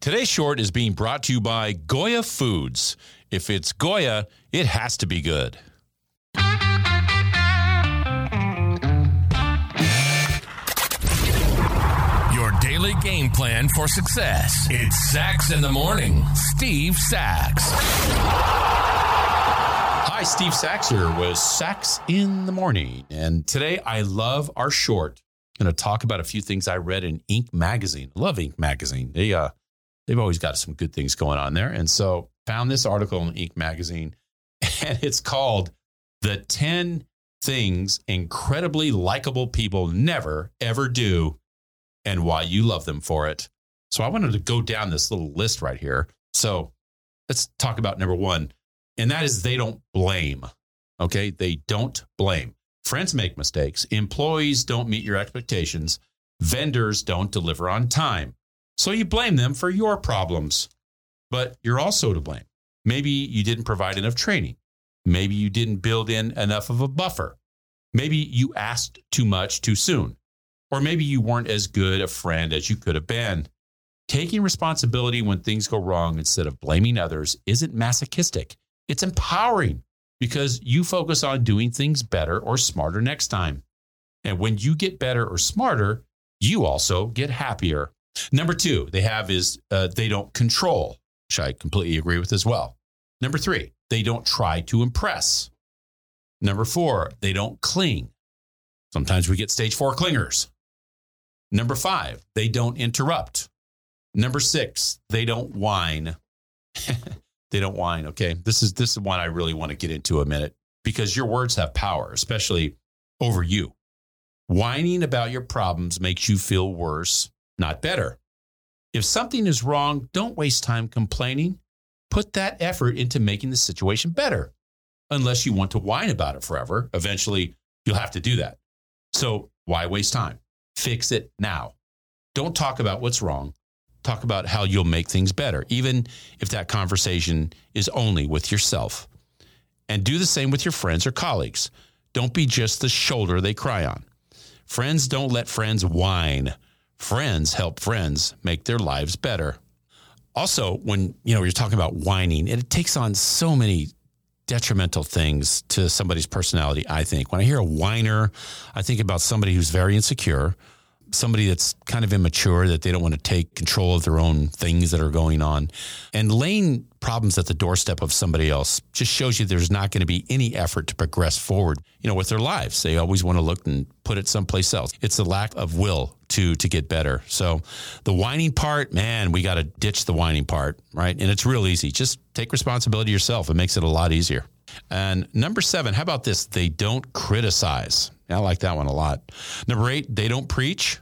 Today's short is being brought to you by Goya Foods. If it's Goya, it has to be good. Your daily game plan for success. It's Sax in the Morning. Steve Sax. Hi, Steve Sax here with Sax in the Morning. And today I love our short. I'm going to talk about a few things I read in Inc. magazine. I love Inc. magazine. They uh they've always got some good things going on there. And so found this article in Inc. magazine and it's called The 10 Things Incredibly Likable People Never Ever Do and Why You Love Them for It. So I wanted to go down this little list right here. So let's talk about number one and that is they don't blame. Okay. They don't blame. Friends make mistakes. Employees don't meet your expectations. Vendors don't deliver on time. So you blame them for your problems, but you're also to blame. Maybe you didn't provide enough training. Maybe you didn't build in enough of a buffer. Maybe you asked too much too soon. Or maybe you weren't as good a friend as you could have been. Taking responsibility when things go wrong instead of blaming others isn't masochistic. It's empowering because you focus on doing things better or smarter next time. And when you get better or smarter, you also get happier. Number two, they have is uh, they don't control, which I completely agree with as well. Number three, they don't try to impress. Number four, they don't cling. Sometimes we get stage four clingers. Number five, they don't interrupt. Number six, they don't whine. they don't whine. Okay. This is this is one I really want to get into a minute because your words have power, especially over you. Whining about your problems makes you feel worse, not better. If something is wrong, don't waste time complaining. Put that effort into making the situation better. Unless you want to whine about it forever, eventually you'll have to do that. So why waste time? Fix it now. Don't talk about what's wrong talk about how you'll make things better, even if that conversation is only with yourself. And do the same with your friends or colleagues. Don't be just the shoulder they cry on. Friends don't let friends whine. Friends help friends make their lives better. Also, when you know you're talking about whining, it takes on so many detrimental things to somebody's personality, I think. When I hear a whiner, I think about somebody who's very insecure, somebody that's kind of immature that they don't want to take control of their own things that are going on. And laying problems at the doorstep of somebody else just shows you there's not going to be any effort to progress forward you know with their lives. They always want to look and put it someplace else. It's the lack of will to to get better. So the whining part man we got to ditch the whining part right? And it's real easy. Just take responsibility yourself. It makes it a lot easier. And number seven how about this? They don't criticize I like that one a lot. Number eight, they don't preach.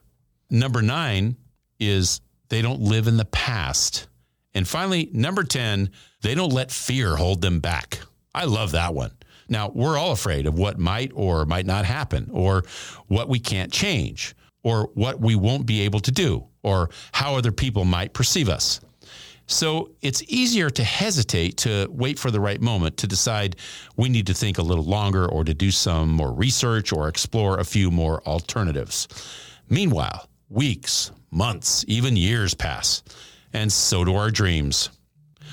Number nine is they don't live in the past. And finally, number 10, they don't let fear hold them back. I love that one. Now, we're all afraid of what might or might not happen, or what we can't change, or what we won't be able to do, or how other people might perceive us. So it's easier to hesitate to wait for the right moment to decide we need to think a little longer or to do some more research or explore a few more alternatives. Meanwhile, weeks, months, even years pass, and so do our dreams.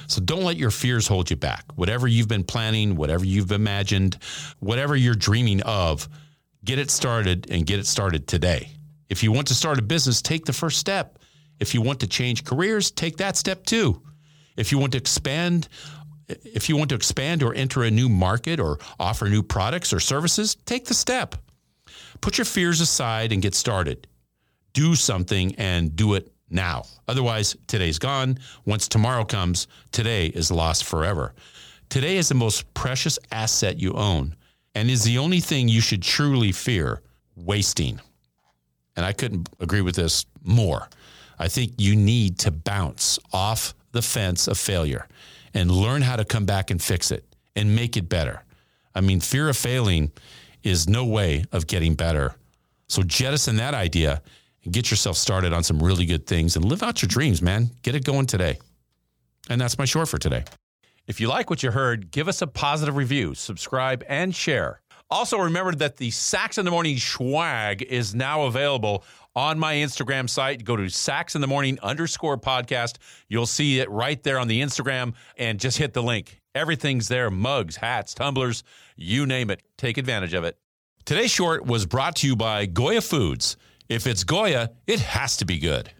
So don't let your fears hold you back. Whatever you've been planning, whatever you've imagined, whatever you're dreaming of, get it started and get it started today. If you want to start a business, take the first step. If you want to change careers, take that step too. If you want to expand, if you want to expand or enter a new market or offer new products or services, take the step. Put your fears aside and get started. Do something and do it now. Otherwise, today's gone. Once tomorrow comes, today is lost forever. Today is the most precious asset you own and is the only thing you should truly fear wasting. And I couldn't agree with this more. I think you need to bounce off the fence of failure and learn how to come back and fix it and make it better. I mean, fear of failing is no way of getting better. So jettison that idea and get yourself started on some really good things and live out your dreams, man. Get it going today. And that's my short for today. If you like what you heard, give us a positive review, subscribe, and share. Also, remember that the Sax in the Morning swag is now available on my Instagram site. Go to Sax in the Morning underscore podcast. You'll see it right there on the Instagram and just hit the link. Everything's there mugs, hats, tumblers, you name it. Take advantage of it. Today's short was brought to you by Goya Foods. If it's Goya, it has to be good.